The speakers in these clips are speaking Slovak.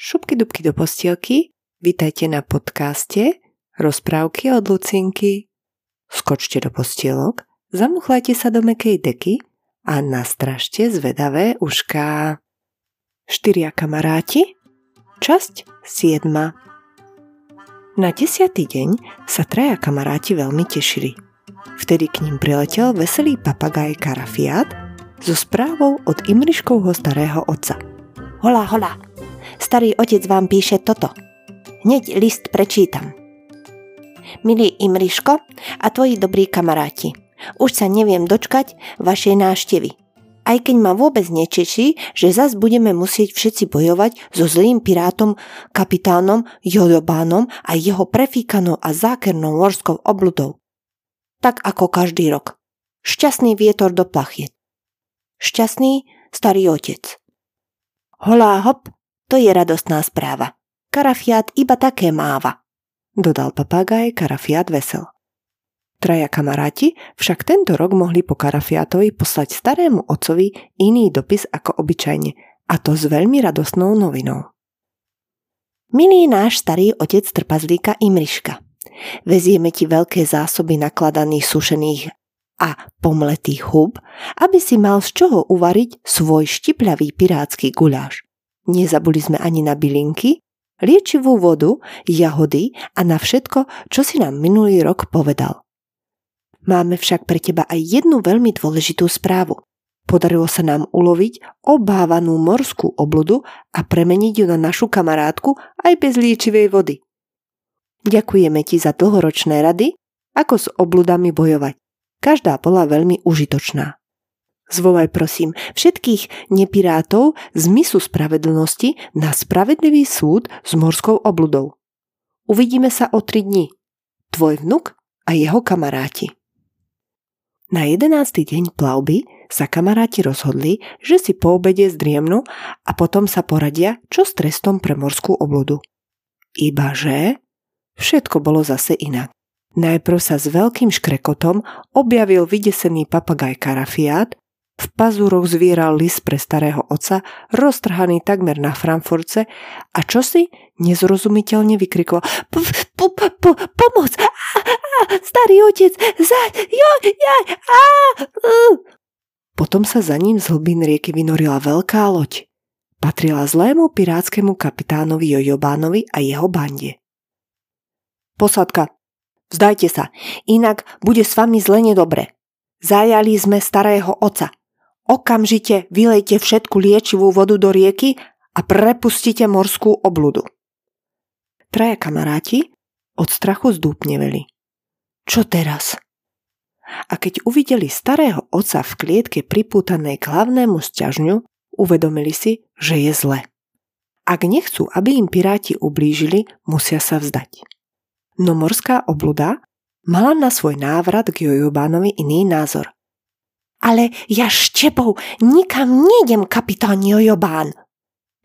Šupky dubky do postielky, vítajte na podcaste Rozprávky od Lucinky. Skočte do postielok, zamuchlajte sa do mekej deky a nastražte zvedavé ušká. Štyria kamaráti, časť 7. Na desiatý deň sa traja kamaráti veľmi tešili. Vtedy k ním priletel veselý papagaj Karafiat so správou od Imriškovho starého otca. Hola, hola, starý otec vám píše toto. Hneď list prečítam. Milý Imriško a tvoji dobrí kamaráti, už sa neviem dočkať vašej náštevy. Aj keď ma vôbec nečeší, že zas budeme musieť všetci bojovať so zlým pirátom, kapitánom Jodobánom a jeho prefíkanou a zákernou morskou obludou. Tak ako každý rok. Šťastný vietor do plachiet. Šťastný starý otec. Holá hop, to je radostná správa. Karafiát iba také máva. Dodal papagaj Karafiát vesel. Traja kamaráti však tento rok mohli po Karafiatovi poslať starému otcovi iný dopis ako obyčajne, a to s veľmi radosnou novinou. Milý náš starý otec trpazlíka Imriška, vezieme ti veľké zásoby nakladaných sušených a pomletých hub, aby si mal z čoho uvariť svoj štipľavý pirátsky guľáš. Nezabuli sme ani na bylinky, liečivú vodu, jahody a na všetko, čo si nám minulý rok povedal. Máme však pre teba aj jednu veľmi dôležitú správu. Podarilo sa nám uloviť obávanú morskú obludu a premeniť ju na našu kamarátku aj bez liečivej vody. Ďakujeme ti za dlhoročné rady, ako s obludami bojovať. Každá bola veľmi užitočná. Zvolaj prosím všetkých nepirátov z misu spravedlnosti na spravedlivý súd s morskou obludou. Uvidíme sa o tri dni. Tvoj vnuk a jeho kamaráti. Na jedenácty deň plavby sa kamaráti rozhodli, že si po obede zdriemnú a potom sa poradia, čo s trestom pre morskú obludu. Ibaže všetko bolo zase inak. Najprv sa s veľkým škrekotom objavil vydesený papagaj Karafiát, v pazúroch zvieral list pre starého oca, roztrhaný takmer na Frankfurtce a čosi nezrozumiteľne vykrikoval Pomoc! Starý otec! Za... Jo, jaj! Á! Potom sa za ním z hlbín rieky vynorila veľká loď. Patrila zlému pirátskému kapitánovi Jojobánovi a jeho bande. Posadka, vzdajte sa, inak bude s vami zle nedobre. Zajali sme starého oca. Okamžite vylejte všetku liečivú vodu do rieky a prepustite morskú obludu. Traja kamaráti od strachu zdúpneveli. Čo teraz? A keď uvideli starého oca v klietke pripútanej k hlavnému sťažňu, uvedomili si, že je zle. Ak nechcú, aby im piráti ublížili, musia sa vzdať. No morská obluda mala na svoj návrat k Jojobánovi iný názor. Ale ja štepou nikam nejdem, kapitán Jojobán.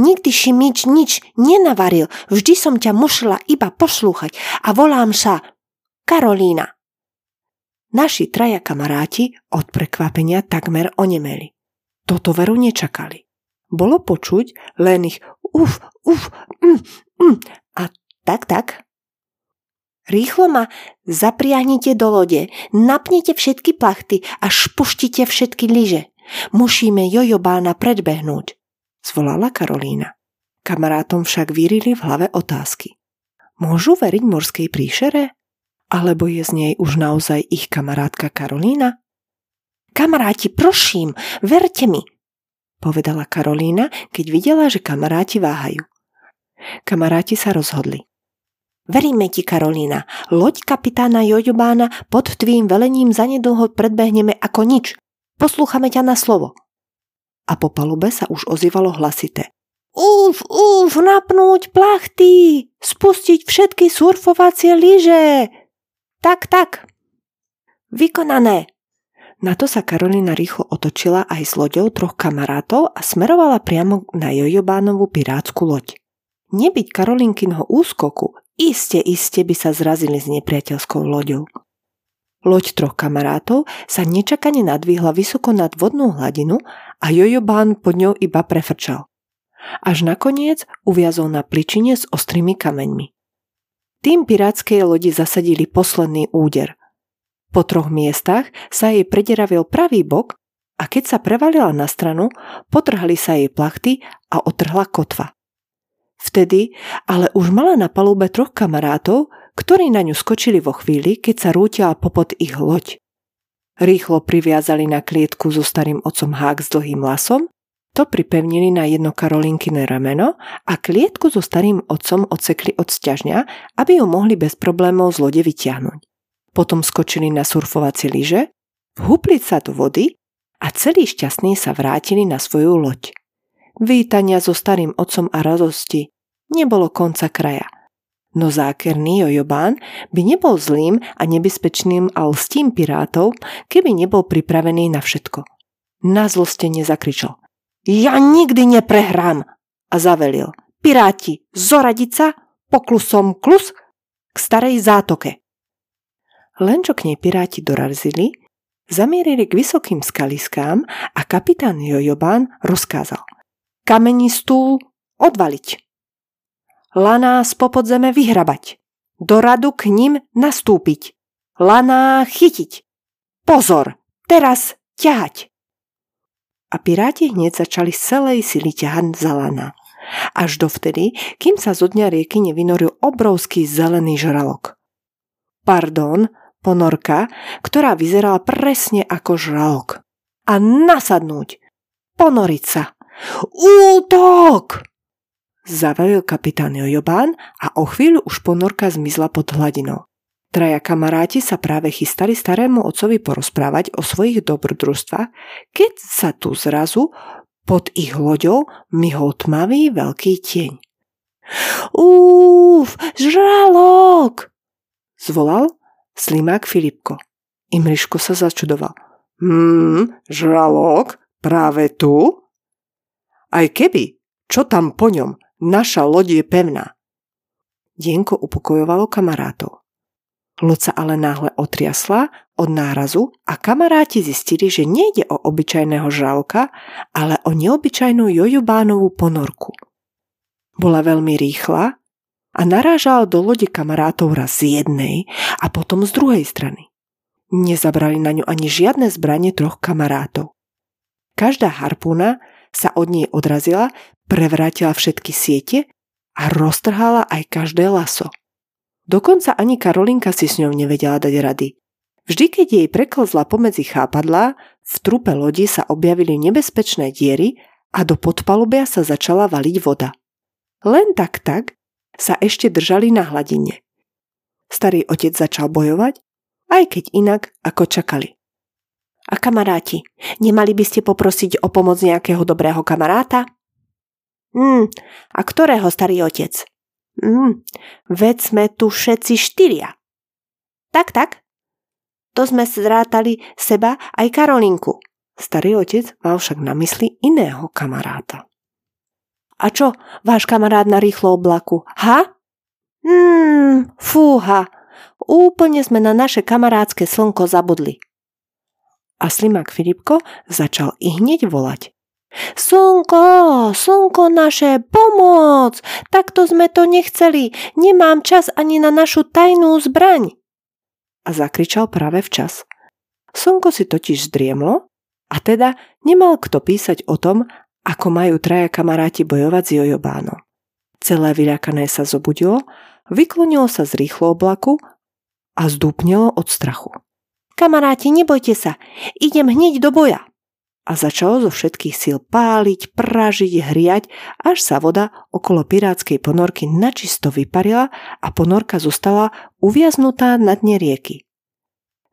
Nikdy si mič nič nenavaril, vždy som ťa musela iba poslúchať a volám sa Karolína. Naši traja kamaráti od prekvapenia takmer onemeli. Toto veru nečakali. Bolo počuť len ich uf, uf, mm, mm, a tak, tak. Rýchlo ma zapriahnite do lode, napnite všetky plachty a špuštite všetky lyže. Musíme Jojobána predbehnúť, zvolala Karolína. Kamarátom však vyrili v hlave otázky. Môžu veriť morskej príšere? Alebo je z nej už naozaj ich kamarátka Karolína? Kamaráti, prosím, verte mi, povedala Karolína, keď videla, že kamaráti váhajú. Kamaráti sa rozhodli. Veríme ti, Karolína. Loď kapitána Jojobána pod tvým velením zanedlho predbehneme ako nič. Poslúchame ťa na slovo. A po palube sa už ozývalo hlasité. Uf, uf, napnúť plachty, spustiť všetky surfovacie lyže, tak, tak. Vykonané. Na to sa Karolina rýchlo otočila aj s loďou troch kamarátov a smerovala priamo na Jojobánovú pirátsku loď. Nebyť Karolinkinho úskoku, iste, iste by sa zrazili s nepriateľskou loďou. Loď troch kamarátov sa nečakane nadvihla vysoko nad vodnú hladinu a Jojobán pod ňou iba prefrčal. až nakoniec uviazol na pličine s ostrými kameňmi. Tým pirátskej lodi zasadili posledný úder. Po troch miestach sa jej prederavil pravý bok a keď sa prevalila na stranu, potrhali sa jej plachty a otrhla kotva. Vtedy ale už mala na palube troch kamarátov, ktorí na ňu skočili vo chvíli, keď sa rútila popod ich loď. Rýchlo priviazali na klietku so starým otcom hák s dlhým lasom to pripevnili na jedno Karolinkine rameno a klietku so starým otcom odsekli od sťažňa, aby ju mohli bez problémov z lode vyťahnuť. Potom skočili na surfovacie lyže, vhupli sa do vody a celý šťastný sa vrátili na svoju loď. Vítania so starým otcom a radosti nebolo konca kraja. No zákerný Jojobán by nebol zlým a nebezpečným a lstím pirátov, keby nebol pripravený na všetko. Na zlostenie zakričal. Ja nikdy neprehrám! A zavelil. Piráti, zoradiť sa, poklusom klus k starej zátoke. Len čo k nej piráti dorazili, zamierili k vysokým skaliskám a kapitán Jojobán rozkázal. Kamenistú odvaliť. Laná z popodzeme vyhrabať. Do radu k ním nastúpiť. Laná chytiť. Pozor, teraz ťahať a piráti hneď začali z celej sily ťahať za lana. Až dovtedy, kým sa zo dňa rieky nevynoril obrovský zelený žralok. Pardon, ponorka, ktorá vyzerala presne ako žralok. A nasadnúť, ponoriť sa. Útok! Zavelil kapitán Jojobán a o chvíľu už ponorka zmizla pod hladinou. Traja kamaráti sa práve chystali starému otcovi porozprávať o svojich dobrodružstvách, keď sa tu zrazu pod ich loďou myhol tmavý veľký tieň. Úf, žralok! Zvolal slimák Filipko. Imriško sa začudoval. Hmm, žralok? Práve tu? Aj keby, čo tam po ňom? Naša loď je pevná. Dienko upokojovalo kamarátov. Loď sa ale náhle otriasla od nárazu a kamaráti zistili, že nejde o obyčajného žralka, ale o neobyčajnú jojubánovú ponorku. Bola veľmi rýchla a narážala do lode kamarátov raz z jednej a potom z druhej strany. Nezabrali na ňu ani žiadne zbranie troch kamarátov. Každá harpúna sa od nej odrazila, prevrátila všetky siete a roztrhala aj každé laso. Dokonca ani Karolinka si s ňou nevedela dať rady. Vždy, keď jej preklzla pomedzi chápadlá, v trupe lodi sa objavili nebezpečné diery a do podpalubia sa začala valiť voda. Len tak tak sa ešte držali na hladine. Starý otec začal bojovať, aj keď inak ako čakali. A kamaráti, nemali by ste poprosiť o pomoc nejakého dobrého kamaráta? Hmm, a ktorého starý otec? Mm, veď sme tu všetci štyria. Tak, tak. To sme zrátali seba aj Karolinku. Starý otec mal však na mysli iného kamaráta. A čo, váš kamarát na rýchlo oblaku? Ha? Hmm, fúha. Úplne sme na naše kamarátske slnko zabudli. A slimák Filipko začal i hneď volať. Slnko, slnko naše, pomoc! Takto sme to nechceli. Nemám čas ani na našu tajnú zbraň. A zakričal práve včas. Slnko si totiž zdriemlo a teda nemal kto písať o tom, ako majú traja kamaráti bojovať s Jojobánom. Celé vyľakané sa zobudilo, vyklonilo sa z rýchlo oblaku a zdúpnilo od strachu. Kamaráti, nebojte sa, idem hneď do boja a začalo zo všetkých síl páliť, pražiť, hriať, až sa voda okolo pirátskej ponorky načisto vyparila a ponorka zostala uviaznutá na dne rieky.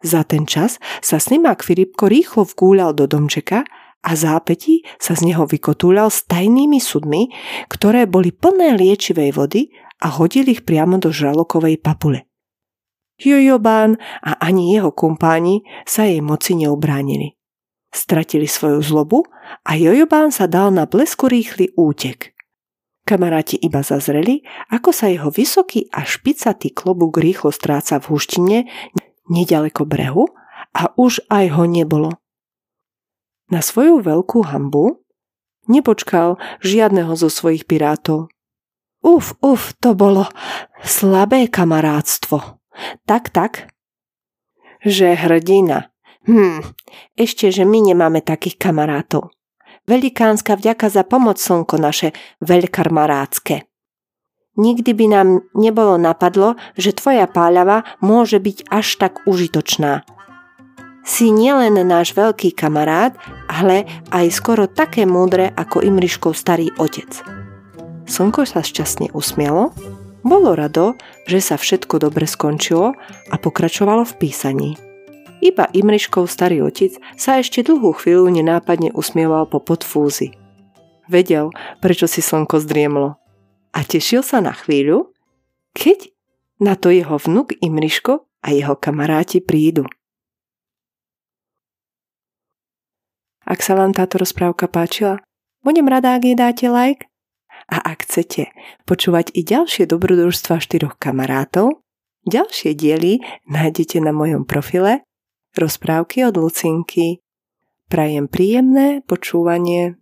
Za ten čas sa slimák Filipko rýchlo vkúľal do domčeka a zápetí sa z neho vykotúľal s tajnými sudmi, ktoré boli plné liečivej vody a hodili ich priamo do žralokovej papule. Jojobán a ani jeho kumpáni sa jej moci neubránili stratili svoju zlobu a Jojobán sa dal na blesku rýchly útek. Kamaráti iba zazreli, ako sa jeho vysoký a špicatý klobúk rýchlo stráca v huštine nedaleko brehu a už aj ho nebolo. Na svoju veľkú hambu Nepočkal žiadneho zo svojich pirátov. Uf, uf, to bolo slabé kamarátstvo. Tak, tak. Že hrdina. Hm, ešte, že my nemáme takých kamarátov. Velikánska vďaka za pomoc, slnko naše veľkarmarátske. Nikdy by nám nebolo napadlo, že tvoja páľava môže byť až tak užitočná. Si nielen náš veľký kamarát, ale aj skoro také múdre ako Imriškov starý otec. Slnko sa šťastne usmialo, bolo rado, že sa všetko dobre skončilo a pokračovalo v písaní. Iba Imriškov starý otec sa ešte dlhú chvíľu nenápadne usmieval po podfúzi. Vedel, prečo si slnko zdriemlo. A tešil sa na chvíľu, keď na to jeho vnuk Imriško a jeho kamaráti prídu. Ak sa vám táto rozprávka páčila, budem rada, ak jej dáte like. A ak chcete počúvať i ďalšie dobrodružstva štyroch kamarátov, ďalšie diely nájdete na mojom profile Rozprávky od Lucinky. Prajem príjemné počúvanie.